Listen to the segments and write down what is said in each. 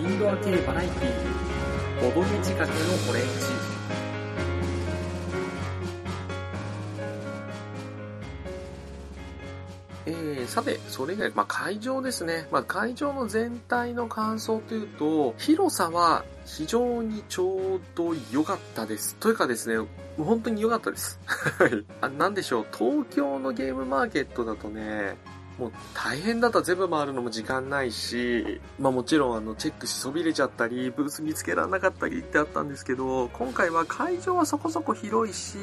インドア系バラエティー、ボドゲ仕掛けのオレンジ。さて、それ以外、まあ、会場ですね。まあ、会場の全体の感想というと、広さは非常にちょうど良かったです。というかですね、本当に良かったです。はい。あ、なんでしょう、東京のゲームマーケットだとね、もう大変だった全部回るのも時間ないし、まあもちろんあのチェックしそびれちゃったり、ブース見つけられなかったりってあったんですけど、今回は会場はそこそこ広いし、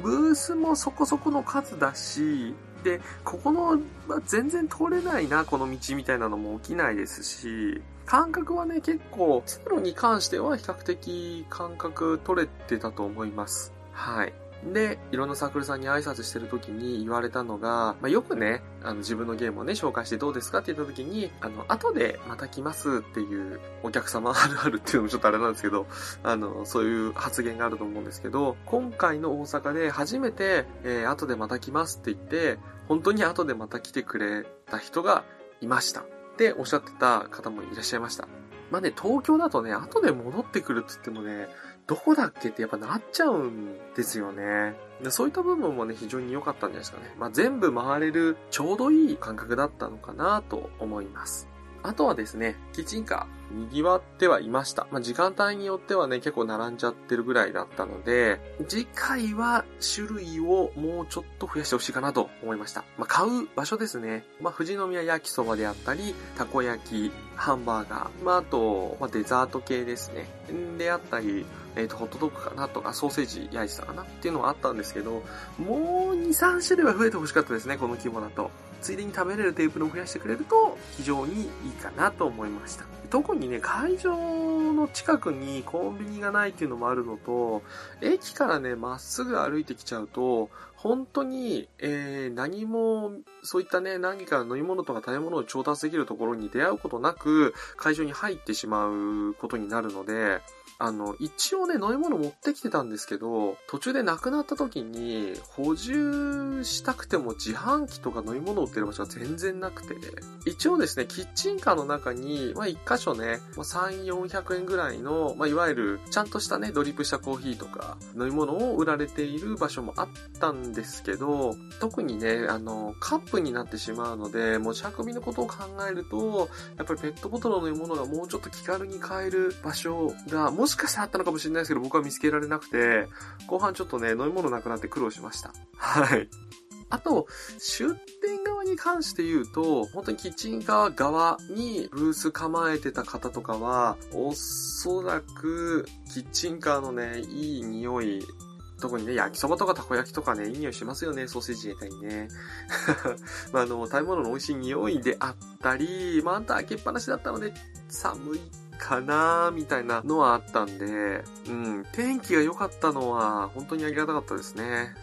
ブースもそこそこの数だし、で、ここの、まあ、全然通れないな、この道みたいなのも起きないですし、感覚はね、結構、通路に関しては比較的感覚取れてたと思います。はい。で、いろんなサークルさんに挨拶してる時に言われたのが、まあ、よくね、あの自分のゲームをね、紹介してどうですかって言った時に、あの、後でまた来ますっていうお客様 あるあるっていうのもちょっとあれなんですけど、あの、そういう発言があると思うんですけど、今回の大阪で初めて、えー、後でまた来ますって言って、本当に後でまた来てくれた人がいました。っておっしゃってた方もいらっしゃいました。まあね、東京だとね、後で戻ってくるって言ってもね、どこだっけってやっぱなっちゃうんですよね。そういった部分もね、非常に良かったんじゃないですかね。まあ、全部回れるちょうどいい感覚だったのかなと思います。あとはですね、キッチンカー、賑わってはいました。まあ、時間帯によってはね、結構並んじゃってるぐらいだったので、次回は種類をもうちょっと増やしてほしいかなと思いました。まあ、買う場所ですね。まあ、富士宮焼きそばであったり、たこ焼き、ハンバーガー、まあ、あと、まあ、デザート系ですね。であったり、えっ、ー、と、ホットドッグかなとか、ソーセージ焼いてたかなっていうのはあったんですけど、もう2、3種類は増えてほしかったですね、この規模だと。ついでに食べれるテーブルを増やしてくれると、非常にいいかなと思いました。特にね、会場の近くにコンビニがないっていうのもあるのと、駅からね、まっすぐ歩いてきちゃうと、本当に、えー、何も、そういったね、何か飲み物とか食べ物を調達できるところに出会うことなく、会場に入ってしまうことになるので、あの、一応ね、飲み物持ってきてたんですけど、途中でなくなった時に、補充したくても自販機とか飲み物売ってる場所が全然なくて、一応ですね、キッチンカーの中に、まあ、一箇所ね、まあ、3、400円ぐらいの、まあ、いわゆる、ちゃんとしたね、ドリップしたコーヒーとか、飲み物を売られている場所もあったんですけど、特にね、あの、カップになってしまうので、持ち運びのことを考えると、やっぱりペットボトルの飲み物がもうちょっと気軽に買える場所が、もししかしたらあったのかもしれないですけど、僕は見つけられなくて、後半ちょっとね、飲み物なくなって苦労しました。はい。あと、出店側に関して言うと、本当にキッチンカー側にブース構えてた方とかは、おそらく、キッチンカーのね、いい匂い、特にね、焼きそばとかたこ焼きとかね、いい匂いしますよね、ソーセージ入れたりね。まあ、あの、食べ物の美味しい匂いであったり、まあ、あんた開けっぱなしだったので、寒いかなみたいなのはあったんで、うん、天気が良かったのは本当にありがたかったですね。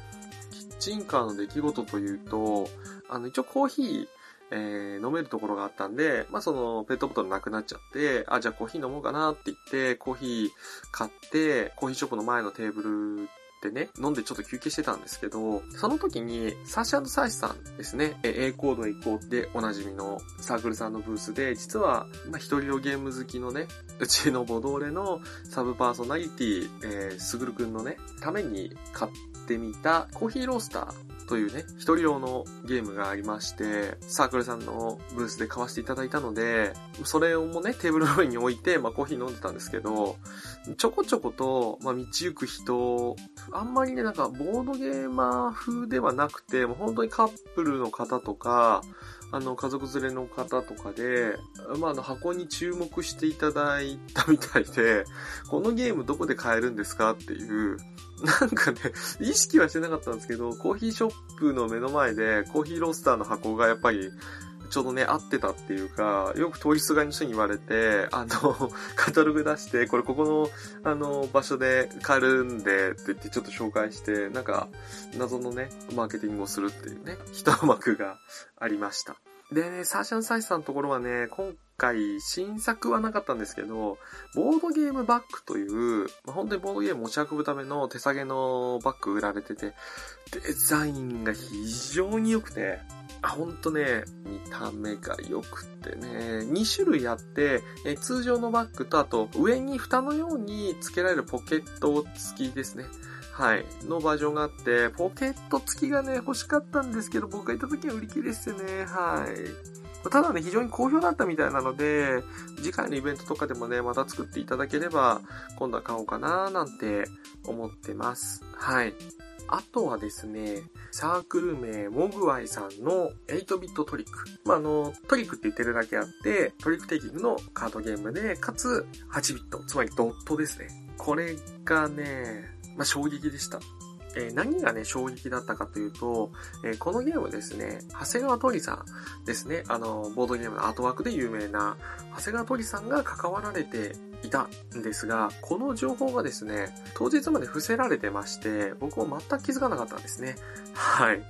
キッチンカーの出来事というと、あの、一応コーヒー、えー、飲めるところがあったんで、まあ、その、ペットボトルなくなっちゃって、あ、じゃあコーヒー飲もうかなって言って、コーヒー買って、コーヒーショップの前のテーブルでね、飲んでちょっと休憩してたんですけど、その時に、サーシャサーシさんですね、A コード行こうでおなじみのサークルさんのブースで、実は、まあ、一人用ゲーム好きのね、うちのボドーレのサブパーソナリティ、えー、すぐるくんのね、ために買ってみたコーヒーロースターというね、一人用のゲームがありまして、サークルさんのブースで買わせていただいたので、それをもね、テーブルの上に置いて、まあコーヒー飲んでたんですけど、ちょこちょこと、まあ道行く人、あんまりね、なんかボードゲーマー風ではなくて、もう本当にカップルの方とか、あの、家族連れの方とかで、まあ、あの、箱に注目していただいたみたいで、このゲームどこで買えるんですかっていう、なんかね、意識はしてなかったんですけど、コーヒーショップの目の前で、コーヒーロースターの箱がやっぱり、ちょうどね、合ってたっていうか、よく通りすがりの人に言われて、あの、カタログ出して、これここの、あの、場所で買えるんで、って言ってちょっと紹介して、なんか、謎のね、マーケティングをするっていうね、一幕がありました。でね、サーシャンサイさんのところはね、今回新作はなかったんですけど、ボードゲームバッグという、まあ、本当にボードゲーム持ち運ぶための手提げのバッグ売られてて、デザインが非常に良くて、あ、ほんとね、見た目が良くてね、2種類あって、え通常のバッグとあと上に蓋のように付けられるポケット付きですね。はい。のバージョンがあって、ポケット付きがね、欲しかったんですけど、僕が行った時は売り切れですよね。はい。ただね、非常に好評だったみたいなので、次回のイベントとかでもね、また作っていただければ、今度は買おうかななんて思ってます。はい。あとはですね、サークル名、モグワイさんの8ビットトリック。まあ、あの、トリックって言ってるだけあって、トリックテイキングのカードゲームで、かつ8ビット、つまりドットですね。これがね、まあ、衝撃でした。え、何がね、衝撃だったかというと、え、このゲームですね、長谷川鳥さんですね、あの、ボードゲームのアートワークで有名な、長谷川鳥さんが関わられていたんですが、この情報がですね、当日まで伏せられてまして、僕も全く気づかなかったんですね。はい。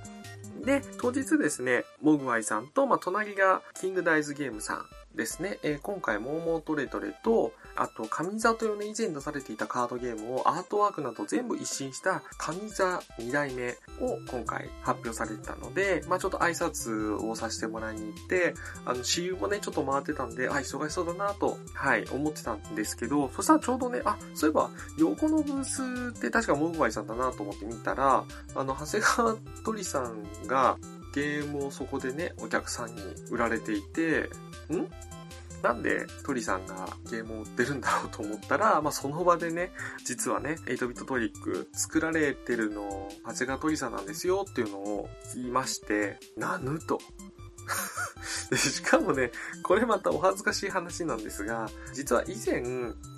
で、当日ですね、モグワイさんと、まあ、隣がキングダイズゲームさんですね、えー、今回、モーモートレトレと、あと、神座というね、以前出されていたカードゲームをアートワークなど全部一新した神座2代目を今回発表されてたので、まあちょっと挨拶をさせてもらいに行って、あの、私有もね、ちょっと回ってたんで、あ、忙しそうだなと、はい、思ってたんですけど、そしたらちょうどね、あ、そういえば、横のブースって確かモグワイさんだなと思って見たら、あの、長谷川鳥さんが、ゲームをそこでね、お客さんに売られていて、ん？なんでトリさんがゲームを売ってるんだろうと思ったら、まあ、その場でね、実はね、8ビットトリック作られてるの、長谷川鳥さんなんですよっていうのを言いまして、なぬと。しかもね、これまたお恥ずかしい話なんですが、実は以前、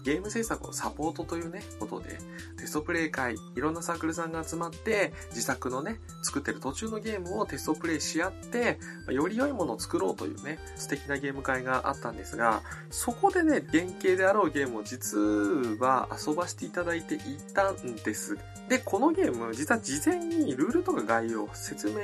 ゲーム制作のサポートというね、ことで、テストプレイ会、いろんなサークルさんが集まって、自作のね、作ってる途中のゲームをテストプレイし合って、より良いものを作ろうというね、素敵なゲーム会があったんですが、そこでね、原型であろうゲームを実は遊ばせていただいていたんです。で、このゲーム、実は事前にルールとか概要を説明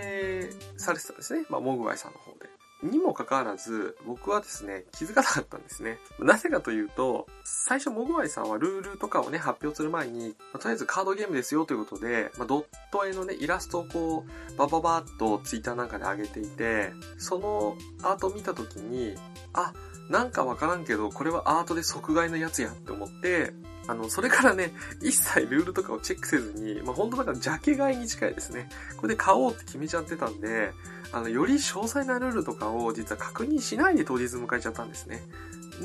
されてたんですね。まあ、モグワイさんの方。にもかかわらず、僕はですね、気づかなかったんですね。なぜかというと、最初、モグワイさんはルールとかをね、発表する前に、まあ、とりあえずカードゲームですよということで、まあ、ドット絵のね、イラストをこう、バババーっとツイッターなんかで上げていて、そのアートを見たときに、あ、なんかわからんけど、これはアートで即買いのやつやって思って、あの、それからね、一切ルールとかをチェックせずに、まあ、本当だからジャケ買いに近いですね。これで買おうって決めちゃってたんで、あの、より詳細なルールとかを実は確認しないで当日迎えちゃったんですね。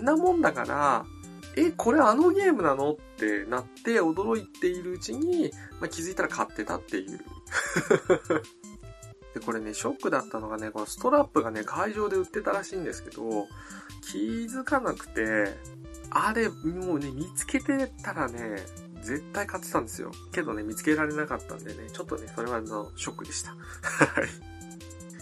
なもんだから、え、これあのゲームなのってなって驚いているうちに、まあ、気づいたら買ってたっていう。で、これね、ショックだったのがね、このストラップがね、会場で売ってたらしいんですけど、気づかなくて、あれ、もうね、見つけてたらね、絶対買ってたんですよ。けどね、見つけられなかったんでね、ちょっとね、それはのショックでした。はい。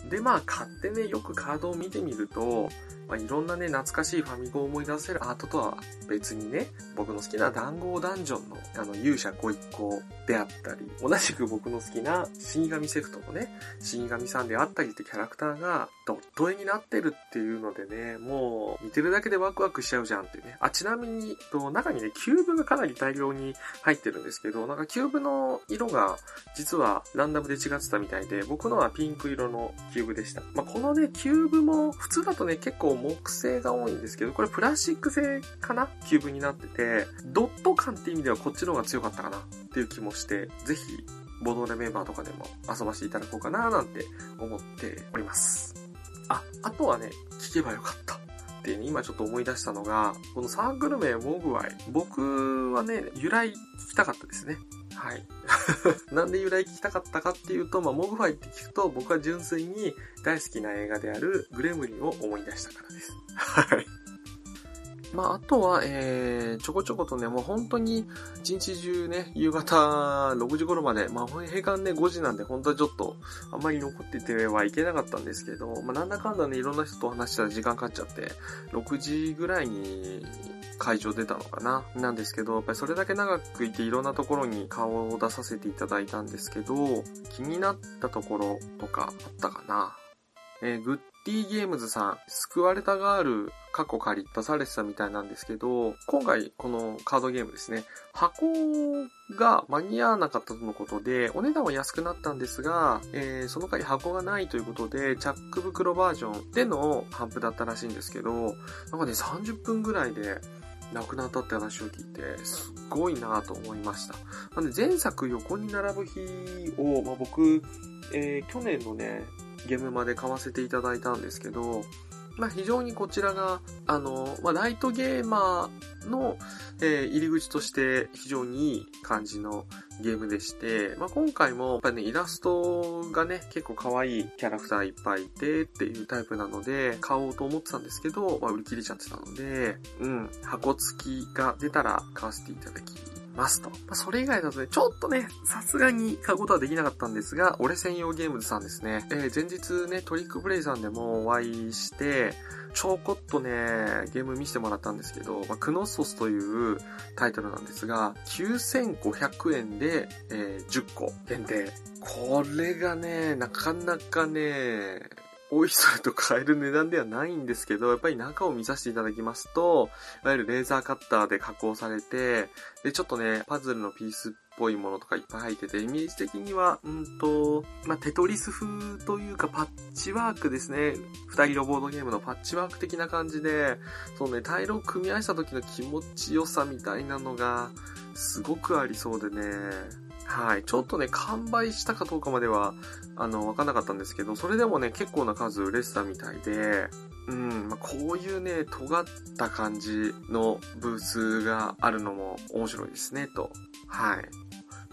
で、まあ、買ってね、よくカードを見てみると、まあ、いろんなね、懐かしいファミコンを思い出せるアートとは別にね、僕の好きな談合ダンジョンのあの勇者ご一行であったり、同じく僕の好きな死神セフトのね、死神さんであったりってキャラクターがドット絵になってるっていうのでね、もう見てるだけでワクワクしちゃうじゃんっていうね。あ、ちなみに、と中にね、キューブがかなり大量に入ってるんですけど、なんかキューブの色が実はランダムで違ってたみたいで、僕のはピンク色のキューブでした。まあ、このね、キューブも普通だとね、結構木製が多いんですけど、これプラスチック製かな？キューブになってて、ドット感って意味ではこっちの方が強かったかなっていう気もして、ぜひ、ボードーレメンバーとかでも遊ばせていただこうかななんて思っております。あ、あとはね、聞けばよかった。って今ちょっと思い出したのが、このサークル名モグワイ。僕はね、由来聞きたかったですね。はい。なんで由来聞きたかったかっていうと、まあ、モグファイって聞くと、僕は純粋に大好きな映画であるグレムリンを思い出したからです。はい。まあ、あとは、えー、ちょこちょことね、もう本当に一日中ね、夕方6時頃まで、まあ、閉館ね、5時なんで、本当はちょっと、あんまり残っててはいけなかったんですけど、まあ、なんだかんだね、いろんな人と話したら時間かかっちゃって、6時ぐらいに会場出たのかななんですけど、やっぱりそれだけ長くいていろんなところに顔を出させていただいたんですけど、気になったところとかあったかな。えー、グッディゲームズさん、救われたガール、過去借り出されてたみたいなんですけど、今回このカードゲームですね、箱が間に合わなかったとのことで、お値段は安くなったんですが、えー、その回箱がないということで、チャック袋バージョンでの販布だったらしいんですけど、なんかね、30分ぐらいで、亡くなったって話を聞いて、すっごいなと思いました。なんで前作横に並ぶ日を、まあ、僕、えー、去年のね、ゲームまで買わせていただいたんですけど、まあ、非常にこちらが、あの、まあ、ライトゲーマーの、えー、入り口として非常にいい感じのゲームでして、まあ、今回も、やっぱりね、イラストがね、結構可愛いキャラクターいっぱいいてっていうタイプなので、買おうと思ってたんですけど、まあ、売り切れちゃってたので、うん、箱付きが出たら買わせていただきますと。まあ、それ以外だとね、ちょっとね、さすがに買うことはできなかったんですが、俺専用ゲームズさんですね。えー、前日ね、トリックプレイさんでもお会いして、ちょこっとね、ゲーム見せてもらったんですけど、まあ、クノッソスというタイトルなんですが、9500円で、えー、10個限定。これがね、なかなかね、おいそれと買える値段ではないんですけど、やっぱり中を見させていただきますと、いわゆるレーザーカッターで加工されて、で、ちょっとね、パズルのピースっぽいものとかいっぱい入ってて、イメージ的には、うんと、まあ、テトリス風というかパッチワークですね。二人ロボードゲームのパッチワーク的な感じで、そうね、タイルを組み合わせた時の気持ちよさみたいなのが、すごくありそうでね、はい。ちょっとね、完売したかどうかまでは、あの、わかんなかったんですけど、それでもね、結構な数売れてたみたいで、うん、まあ、こういうね、尖った感じのブースがあるのも面白いですね、と。はい。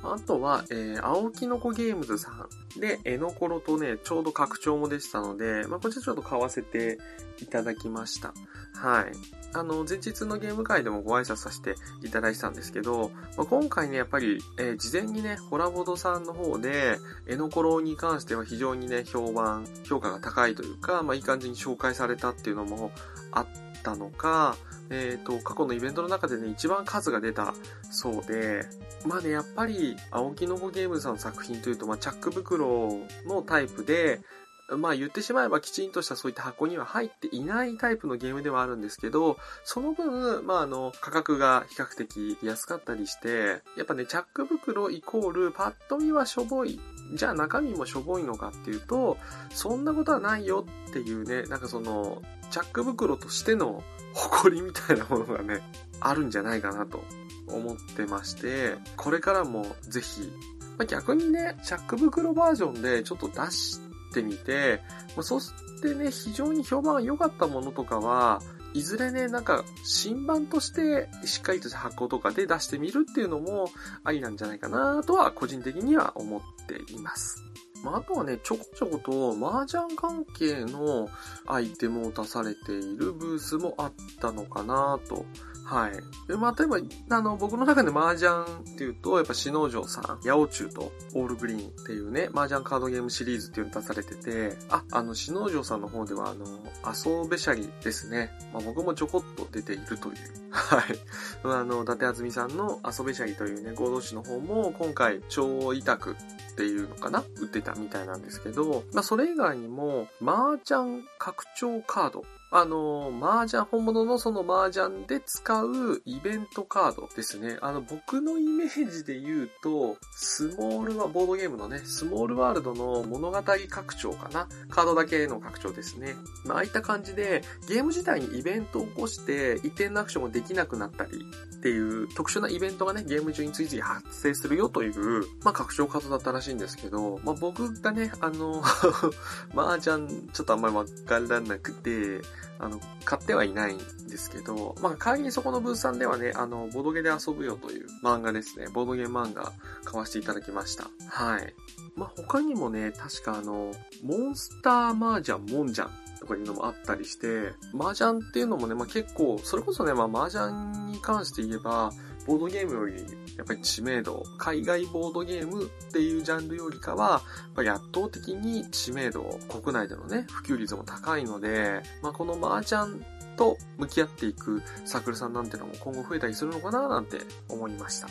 あとは、えー、青木の子ゲームズさんで、えのころとね、ちょうど拡張もでしたので、まあ、こちらちょっと買わせていただきました。はい。あの、前日のゲーム会でもご挨拶させていただいてたんですけど、まあ、今回ね、やっぱり、えー、事前にね、ホラボドさんの方で、エノコロに関しては非常にね、評判、評価が高いというか、まあ、いい感じに紹介されたっていうのもあったのか、えっ、ー、と、過去のイベントの中でね、一番数が出たそうで、まあね、やっぱり、青木の子ゲームさんの作品というと、まあ、チャック袋のタイプで、まあ言ってしまえばきちんとしたそういった箱には入っていないタイプのゲームではあるんですけど、その分、まああの、価格が比較的安かったりして、やっぱね、チャック袋イコールパッと見はしょぼい。じゃあ中身もしょぼいのかっていうと、そんなことはないよっていうね、なんかその、チャック袋としての誇りみたいなものがね、あるんじゃないかなと思ってまして、これからもぜひ、まあ、逆にね、チャック袋バージョンでちょっと出してみて、ま、そしてね、非常に評判が良かったものとかは、いずれね、なんか、新版として、しっかりとした発行とかで出してみるっていうのも、ありなんじゃないかなとは、個人的には思っています。まあ、あとはね、ちょこちょこと、麻雀関係のアイテムを出されているブースもあったのかなとはい。で、まあ、例えば、あの、僕の中で麻雀っていうと、やっぱ、篠ノ城さん、八百中とオールグリーンっていうね、麻雀カードゲームシリーズっていうの出されてて、あ、あの、篠ノ城さんの方では、あの、遊べしゃりですね。まあ、僕もちょこっと出ているという。はい。あの、伊達あずみさんの遊べしゃりというね、合同誌の方も、今回、超委託っていうのかな？売ってたみたいなんですけど、まあ、それ以外にも、麻雀拡張カードあの、麻雀、本物のその麻雀で使うイベントカードですね。あの、僕のイメージで言うと、スモールは、ボードゲームのね、スモールワールドの物語拡張かな？カードだけの拡張ですね。まあ、ああいった感じで、ゲーム自体にイベントを起こして、一定のアクションができなくなったりっていう特殊なイベントがね、ゲーム中に次々発生するよという、まあ、拡張カードだったらしいんですけど、まあ、僕がね、あの 麻雀、ちょっとあんまりわからなくて、あの、買ってはいないんですけど、まあ、仮にそこのブースさんではね、あの、ボドゲで遊ぶよという漫画ですね。ボドゲ漫画買わせていただきました。はい。まあ、他にもね、確かあの、モンスターマージャン、モンジャンとかいうのもあったりして、麻雀っていうのもね、まあ、結構、それこそね、まあ、麻雀に関して言えば、ボードゲームより、やっぱり知名度、海外ボードゲームっていうジャンルよりかは、やっぱり圧倒的に知名度、国内でのね、普及率も高いので、まあ、この麻雀と向き合っていくサークルさんなんてのも今後増えたりするのかななんて思いました。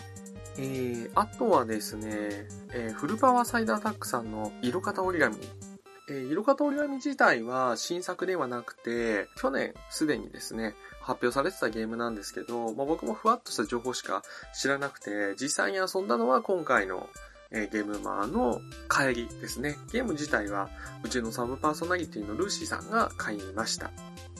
えー、あとはですね、えー、フルパワーサイダータックさんの色型折り紙えー、色型折り紙自体は新作ではなくて、去年すでにですね、発表されてたゲームなんですけど、まあ、僕もふわっとした情報しか知らなくて、実際に遊んだのは今回のえゲームマーの帰りですね。ゲーム自体は、うちのサブパーソナリティのルーシーさんが買いました。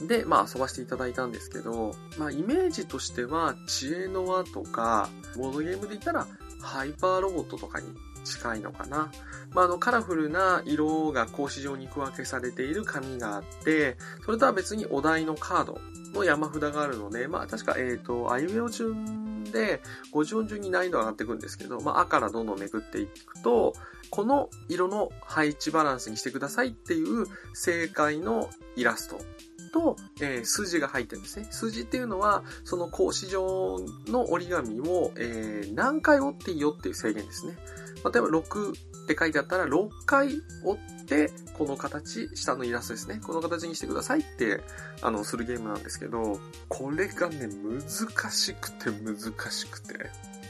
で、まあ遊ばせていただいたんですけど、まあイメージとしては、知恵の輪とか、ボードゲームで言ったら、ハイパーロボットとかに近いのかな。まあ、あの、カラフルな色が格子状に区分けされている紙があって、それとは別にお題のカードの山札があるので、まあ、確か、えっ、ー、と、あいうえお順で、50音順に難易度上がっていくんですけど、まあ、あからどんどんめくっていくと、この色の配置バランスにしてくださいっていう正解のイラストと、えー、数字が入ってるんですね。数字っていうのは、その格子状の折り紙を、えー、何回折っていいよっていう制限ですね。例えば6って書いてあったら、6回折って、この形、下のイラストですね。この形にしてくださいって、あの、するゲームなんですけど、これがね、難しくて難しくて。い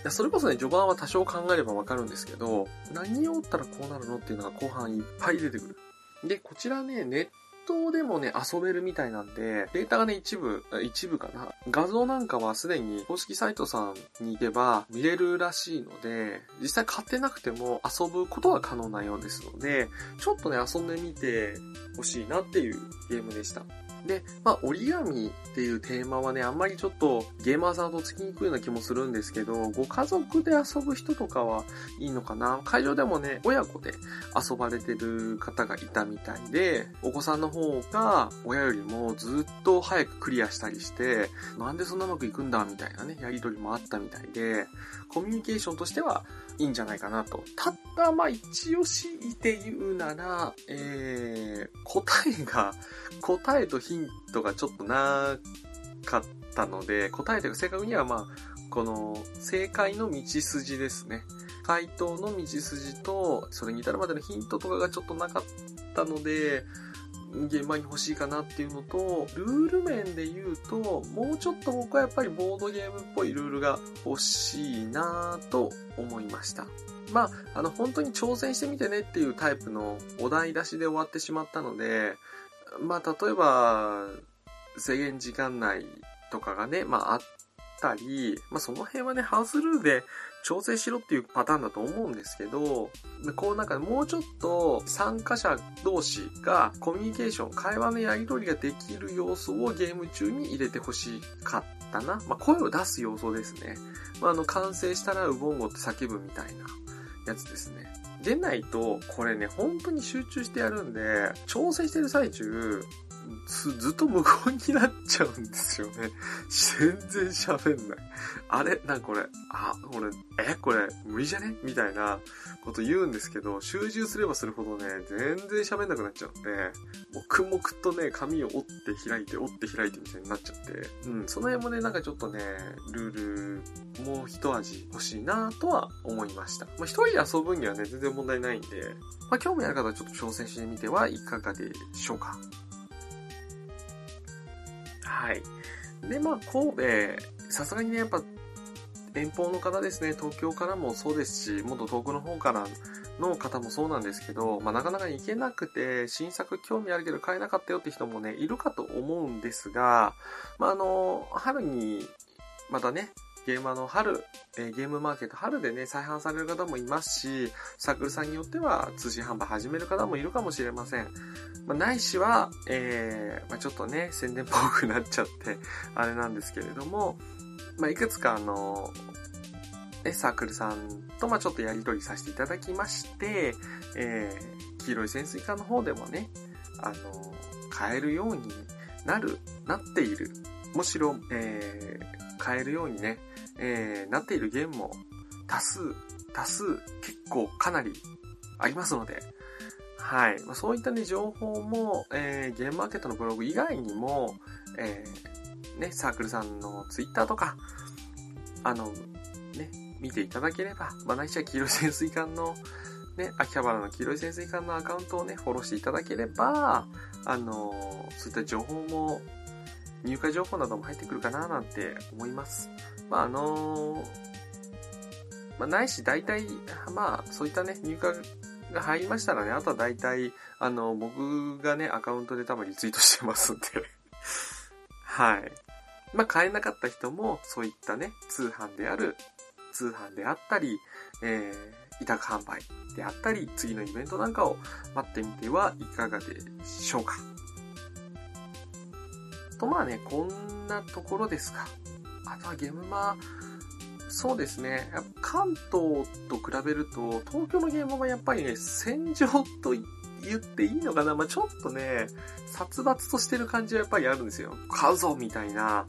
や、それこそね、序盤は多少考えればわかるんですけど、何を折ったらこうなるのっていうのが後半いっぱい出てくる。で、こちらね、ネットでもね、遊べるみたいなんで、データがね、一部、一部かな。画像なんかはすでに公式サイトさんに行けば見れるらしいので、実際買ってなくても遊ぶことは可能なようですので、ちょっとね、遊んでみてほしいなっていうゲームでした。で、まあ、折り紙っていうテーマはね、あんまりちょっとゲーマーさんとつきにくいような気もするんですけど、ご家族で遊ぶ人とかはいいのかな？会場でもね、親子で遊ばれてる方がいたみたいで、お子さんの方が親よりもずっと早くクリアしたりして、なんでそんなうまくいくんだみたいなね、やりとりもあったみたいで、コミュニケーションとしてはいいんじゃないかなと。ただ、まあ、一押しで言うなら、えー、答えが、答えとヒンヒントがちょっとなかったので、答えというか正確にはまあ、この正解の道筋ですね。回答の道筋と、それに至るまでのヒントとかがちょっとなかったので、現場に欲しいかなっていうのと、ルール面で言うと、もうちょっと僕はやっぱりボードゲームっぽいルールが欲しいなぁと思いました。まあ、あの、本当に挑戦してみてねっていうタイプのお題出しで終わってしまったので、まあ、例えば、制限時間内とかがね、まあ、あったり、まあ、その辺はね、ハウスルーで調整しろっていうパターンだと思うんですけど、こうなんかもうちょっと参加者同士がコミュニケーション、会話のやり取りができる要素をゲーム中に入れてほしかったな。まあ、声を出す要素ですね。まあ、あの、完成したらウボンゴって叫ぶみたいなやつですね。でないと、これね、本当に集中してやるんで、調整してる最中、ずっと無言になっちゃうんですよね。全然喋んない。あれ？なんこれ、あ、これ、え、これ、無理じゃね？みたいなこと言うんですけど、集中すればするほどね、全然喋んなくなっちゃうんで、黙々とね、紙を折って開いて、折って開いてみたいになっちゃって、うん、その辺もね、なんかちょっとね、ルール、もう一味欲しいなとは思いました。まあ、一人で遊ぶにはね、全然問題ないんで、まあ、興味ある方はちょっと挑戦してみてはいかがでしょうか。はい。で、まあ、神戸、さすがにね、やっぱ、遠方の方ですね、東京からもそうですし、もっと遠くの方からの方もそうなんですけど、まあ、なかなか行けなくて、新作興味あるけど買えなかったよって人もね、いるかと思うんですが、まあ、あの、春に、またね、ゲーマーの春、え、ゲームマーケット春でね、再販される方もいますし、サークルさんによっては通信販売始める方もいるかもしれません。まあ、ないしは、えー、まあ、ちょっとね、宣伝っぽくなっちゃって、あれなんですけれども、まあ、いくつかあの、ね、サークルさんと、ま、ちょっとやりとりさせていただきまして、えー、黄色い潜水艦の方でもね、あの、買えるようになる、なっている。むしろ、えー、買えるようにね、えー、なっているゲームも多数、多数結構かなりありますので、はい。まあ、そういったね、情報も、えー、ゲームマーケットのブログ以外にも、えー、ね、サークルさんのツイッターとか、あの、ね、見ていただければ、まあ、ないしは黄色い潜水艦の、ね、秋葉原の黄色い潜水艦のアカウントをね、フォローしていただければ、あのそういった情報も、入荷情報なども入ってくるかななんて思います。まあ、あのー、まあ、ないし、大体、まあ、そういったね、入荷が入りましたらね、あとは大体、あの、僕がね、アカウントで多分リツイートしてますんで はい。まあ、買えなかった人も、そういったね、通販である、通販であったり、えー、委託販売であったり、次のイベントなんかを待ってみてはいかがでしょうか。と、まあね、こんなところですか。あとはゲームマ、そうですね。関東と比べると、東京のゲームはやっぱりね、戦場と言っていいのかなまあ、ちょっとね、殺伐としてる感じはやっぱりあるんですよ。買うぞみたいな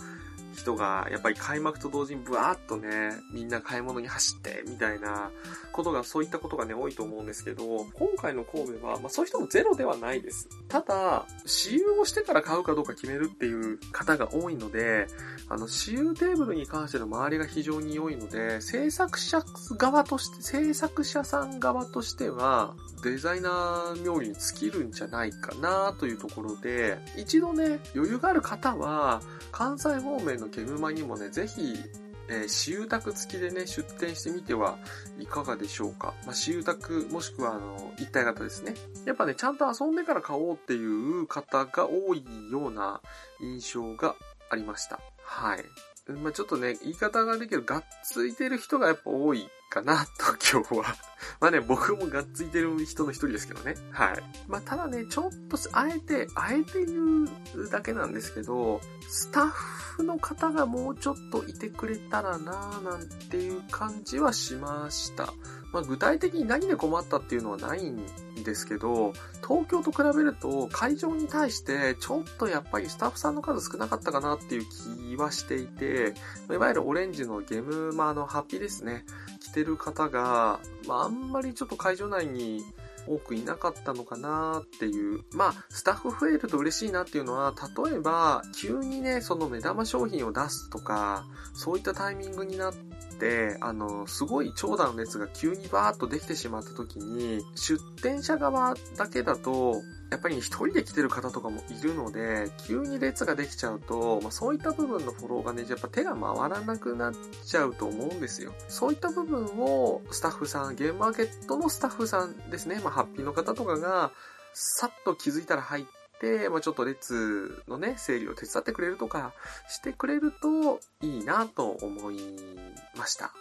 人が、やっぱり開幕と同時にブワーッとね、みんな買い物に走って、みたいなことが、そういったことがね、多いと思うんですけど、今回の神戸は、まあそういう人もゼロではないです。ただ、私有をしてから買うかどうか決めるっていう方が多いので、あの、私有テーブルに関しての周りが非常に良いので、制作者側として、制作者さん側としては、デザイナー冥利に尽きるんじゃないかなというところで、一度ね、余裕がある方は、関西方面のケムマにもね、ぜひ、えー、私有宅付きでね、出店してみてはいかがでしょうか。まあ、私有宅、もしくは、あの、一体型ですね。やっぱね、ちゃんと遊んでから買おうっていう方が多いような印象がありました。はい。まあ、ちょっとね、言い方ができるがっついてる人がやっぱ多いかなと今日は まあね、僕もがっついてる人の一人ですけどね。はい。まあただね、ちょっと、あえて、あえて言うだけなんですけど、スタッフの方がもうちょっといてくれたらなぁなんていう感じはしました。まあ具体的に何で困ったっていうのはないんですけど、東京と比べると会場に対してちょっとやっぱりスタッフさんの数少なかったかなっていう気はしていて、いわゆるオレンジのゲームマのハッピーですね。着てる方が、まああんまりちょっと会場内に多くいなかったのかなっていう。まあ、スタッフ増えると嬉しいなっていうのは、例えば、急にね、その目玉商品を出すとか、そういったタイミングになって、あの、すごい長蛇の列が急にバーッとできてしまった時に、出店者側だけだと、やっぱり一人で来てる方とかもいるので、急に列ができちゃうと、まあ、そういった部分のフォローがね、やっぱ手が回らなくなっちゃうと思うんですよ。そういった部分をスタッフさん、ゲームマーケットのスタッフさんですね、まあ、ハッピーの方とかが、さっと気づいたら入って、まあ、ちょっと列のね、整理を手伝ってくれるとかしてくれるといいなと思いました。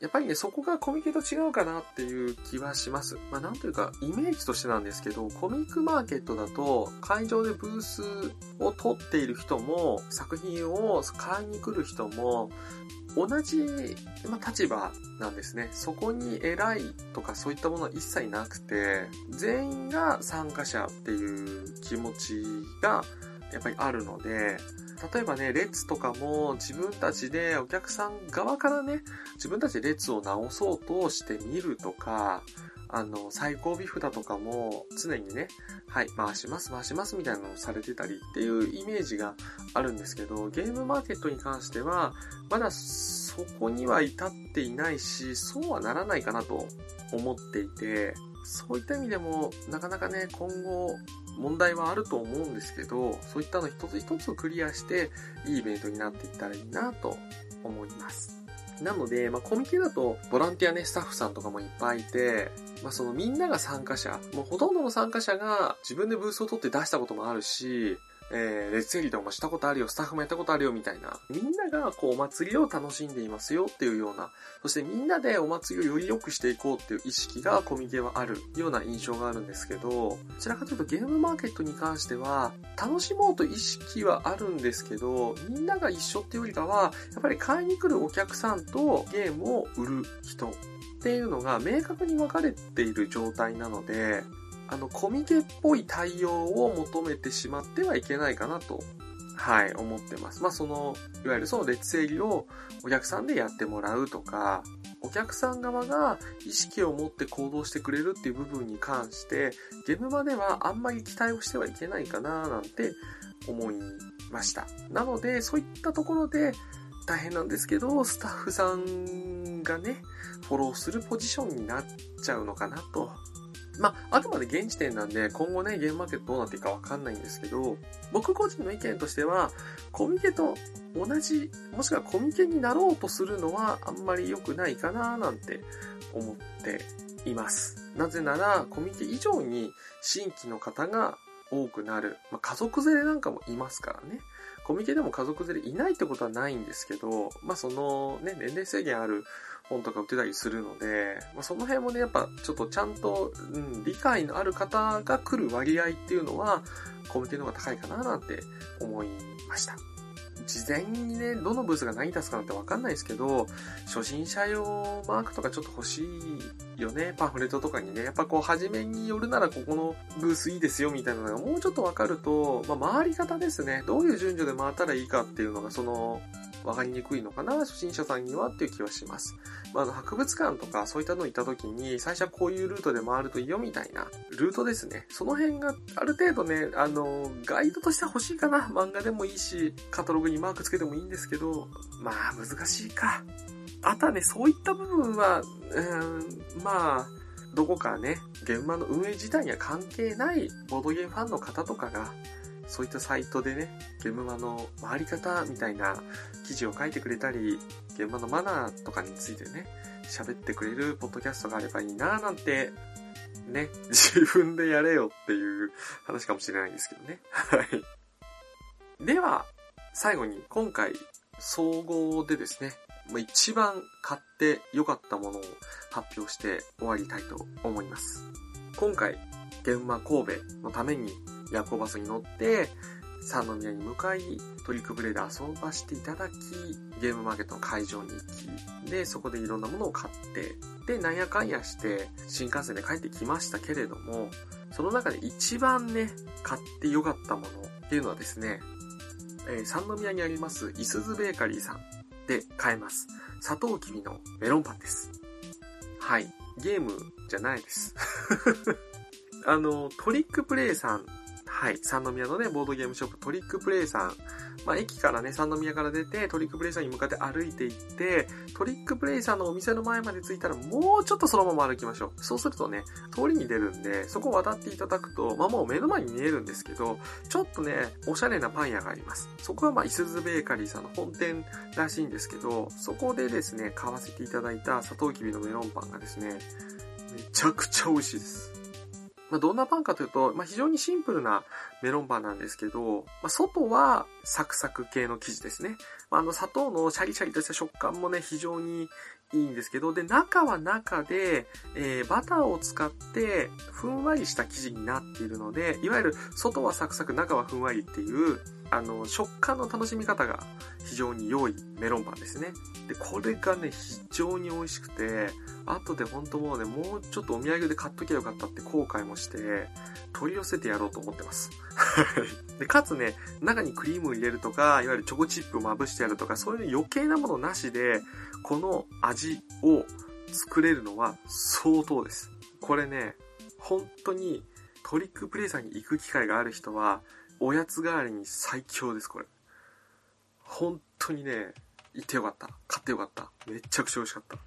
やっぱりね、そこがコミケと違うかなっていう気はします。まあなんというか、イメージとしてなんですけど、コミックマーケットだと、会場でブースを取っている人も、作品を買いに来る人も、同じ、まあ、立場なんですね。そこに偉いとかそういったものは一切なくて、全員が参加者っていう気持ちがやっぱりあるので、例えばね、列とかも自分たちでお客さん側からね、自分たちで列を直そうとしてみるとか、あの、最後尾札とかも常にね、はい、回します、回しますみたいなのをされてたりっていうイメージがあるんですけど、ゲームマーケットに関しては、まだそこには至っていないし、そうはならないかなと思っていて、そういった意味でも、なかなかね、今後、問題はあると思うんですけど、そういったの一つ一つをクリアして、いいイベントになっていったらいいなと思います。なので、まあ、コミケだと、ボランティアね、スタッフさんとかもいっぱいいて、まあ、そのみんなが参加者、もうほとんどの参加者が自分でブースを取って出したこともあるし、えー、レッツエリーとかもしたことあるよ、スタッフもやったことあるよ、みたいな。みんなが、こう、お祭りを楽しんでいますよっていうような、そしてみんなでお祭りをより良くしていこうっていう意識がコミケはあるような印象があるんですけど、どちらかというとゲームマーケットに関しては、楽しもうと意識はあるんですけど、みんなが一緒っていうよりかは、やっぱり買いに来るお客さんとゲームを売る人っていうのが明確に分かれている状態なので、あの、コミケっぽい対応を求めてしまってはいけないかなと、はい、思ってます。まあ、その、いわゆるその列整理をお客さんでやってもらうとか、お客さん側が意識を持って行動してくれるっていう部分に関して、ゲームまではあんまり期待をしてはいけないかななんて思いました。なので、そういったところで大変なんですけど、スタッフさんがね、フォローするポジションになっちゃうのかなとまあ、あくまで現時点なんで、今後ね、ゲームマーケットどうなっていくかわかんないんですけど、僕個人の意見としては、コミケと同じ、もしくはコミケになろうとするのはあんまり良くないかななんて思っています。なぜなら、コミュニティ以上に新規の方が多くなる。まあ、家族連れなんかもいますからね。コミケでも家族連れいないってことはないんですけど、まあそのね、年齢制限ある本とか売ってたりするので、まあ、その辺もね、やっぱちょっとちゃんと、うん、理解のある方が来る割合っていうのは、コミケの方が高いかななんて思いました。事前にね、どのブースが何出すかなんてわかんないですけど、初心者用マークとかちょっと欲しいよね。パンフレットとかにね。やっぱこう、初めによるならここのブースいいですよみたいなのがもうちょっとわかると、まあ、回り方ですね。どういう順序で回ったらいいかっていうのが、その、わかりにくいのかな、初心者さんにはっていう気はします。まあ、の博物館とかそういったの行った時に、最初はこういうルートで回るといいよみたいな、ルートですね。その辺がある程度ね、あの、ガイドとしては欲しいかな。漫画でもいいし、カタログにマークつけてもいいんですけど、まあ、難しいか。あとはね、そういった部分は、うん、まあ、どこかね、現場の運営自体には関係ないボードゲームファンの方とかが、そういったサイトでね、ゲームマの回り方みたいな記事を書いてくれたり、現場のマナーとかについてね、喋ってくれるポッドキャストがあればいいなぁなんて、ね、自分でやれよっていう話かもしれないんですけどね。はい。では、最後に今回、総合でですね、一番買って良かったものを発表して終わりたいと思います。今回、現場神戸のために夜行バスに乗って、三宮に向かい、トリックブレーで遊ばしていただき、ゲームマーケットの会場に行き、で、そこでいろんなものを買って、で、なんやかんやして、新幹線で帰ってきましたけれども、その中で一番ね、買ってよかったものっていうのはですね、えー、三宮にあります、いすずベーカリーさんで買えます。砂糖きびのメロンパンです。はい。ゲームじゃないです。あの、トリックプレイさんはい。三宮のね、ボードゲームショップトリックプレイさん。まあ、駅からね、三宮から出て、トリックプレイさんに向かって歩いていって、トリックプレイさんのお店の前まで着いたら、もうちょっとそのまま歩きましょう。そうするとね、通りに出るんで、そこを渡っていただくと、まあ、もう目の前に見えるんですけど、ちょっとね、おしゃれなパン屋があります。そこはまあ、いすずベーカリーさんの本店らしいんですけど、そこでですね、買わせていただいたサトウキビのメロンパンがですね、めちゃくちゃ美味しいです。まあ、どんなパンかというと、まあ、非常にシンプルなメロンパンなんですけど、まあ、外はサクサク系の生地ですね。まあ、あの砂糖のシャリシャリとした食感もね、非常にいいんですけど、で、中は中で、えー、バターを使って、ふんわりした生地になっているので、いわゆる外はサクサク、中はふんわりっていう、あの、食感の楽しみ方が非常に良いメロンパンですね。で、これがね、非常に美味しくて、後で本当もうね、もうちょっとお土産で買っときゃよかったって後悔もして、取り寄せてやろうと思ってます。で、かつね、中にクリームを入れるとか、いわゆるチョコチップをまぶしてやるとか、そういう余計なものなしで、この味を作れるのは相当です。これね、本当にトリックプレイさんに行く機会がある人は、おやつ代わりに最強です、これ。本当にね、行ってよかった。買ってよかった。めちゃくちゃ美味しかった。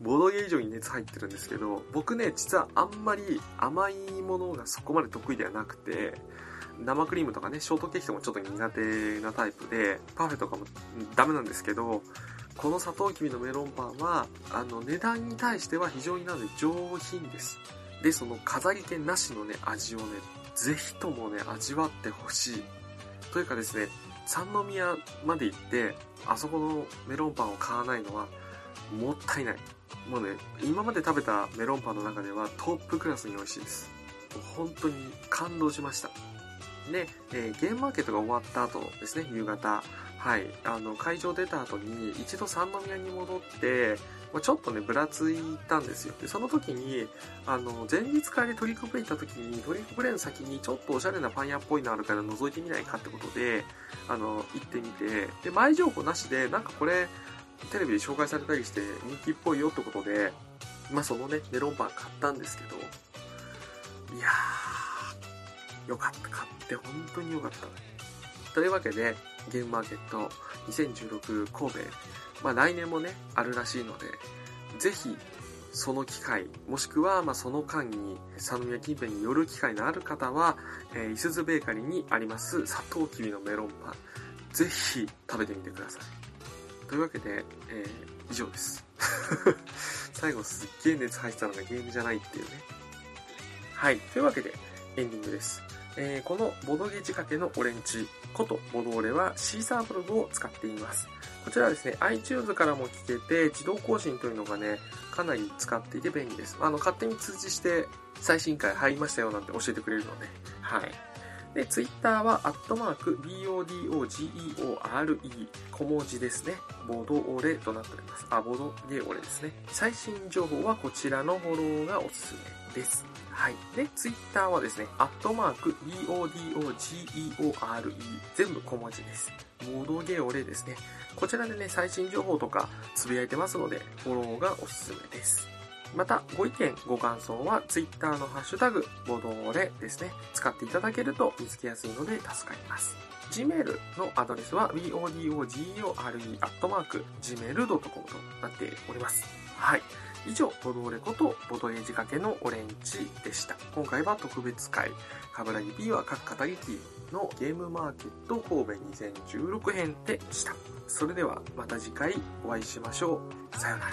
ボドゲ以上に熱入ってるんですけど、僕ね、実はあんまり甘いものがそこまで得意ではなくて、生クリームとかね、ショートケーキとかもちょっと苦手なタイプで、パフェとかもダメなんですけど、このサトウキビのメロンパンは、あの、値段に対しては非常になので上品です。で、その飾り気なしのね、味をね、ぜひともね、味わってほしい。というかですね、三宮まで行って、あそこのメロンパンを買わないのは、もったいない。もうね、今まで食べたメロンパンの中ではトップクラスに美味しいです。もう本当に感動しました。で、えー、ゲームマーケットが終わった後ですね、夕方。はい。あの、会場出た後に、一度三宮に戻って、まあ、ちょっとね、ぶらついたんですよ。で、その時に、あの、前日帰りトリックプレイ行った時に、トリックプレイの先にちょっとおしゃれなパン屋っぽいのあるから覗いてみないかってことで、あの、行ってみて、で、前情報なしで、なんかこれ、テレビで紹介されたりして人気っぽいよってことで、まあそのね、メロンパン買ったんですけど、いやー、よかった。買って本当によかった。というわけで、ゲームマーケット2016神戸、まあ来年もね、あるらしいので、ぜひ、その機会、もしくは、まあ、その間に、三宮近辺に寄る機会のある方は、えー、いすずベーカリーにあります、砂糖きびのメロンパン、ぜひ食べてみてください。というわけで、え以上です。最後すっげえ熱入ってたのがゲームじゃないっていうね。はい。というわけで、エンディングです。えー、このボドゲ仕掛けのオレンジことボドーレはシーサーブログを使っています。こちらはですね、iTunes からも聞けて、自動更新というのがね、かなり使っていて便利です。あの、勝手に通知して、最新回入りましたよなんて教えてくれるので、はい。で、ツイッターは、アットマーク、BODOGEORE、小文字ですね。ボドオレとなっております。あ、ボドゲオレですね。最新情報はこちらのフォローがおすすめです。はい。で、ツイッターはですね、アットマーク、BODOGEORE、全部小文字です。ボドゲオレですね。こちらでね、最新情報とかつぶやいてますので、フォローがおすすめです。また、ご意見、ご感想は Twitter のハッシュタグ、ボドーレですね。使っていただけると見つけやすいので助かります。Gmail のアドレスは bodogore.gmail.com となっております。はい。以上、ボドーレことボドゲ仕掛けのオレンジでした。今回は特別会、カブラギ B は各肩劇のゲームマーケット神戸2016編でした。それではまた次回お会いしましょう。さようなら。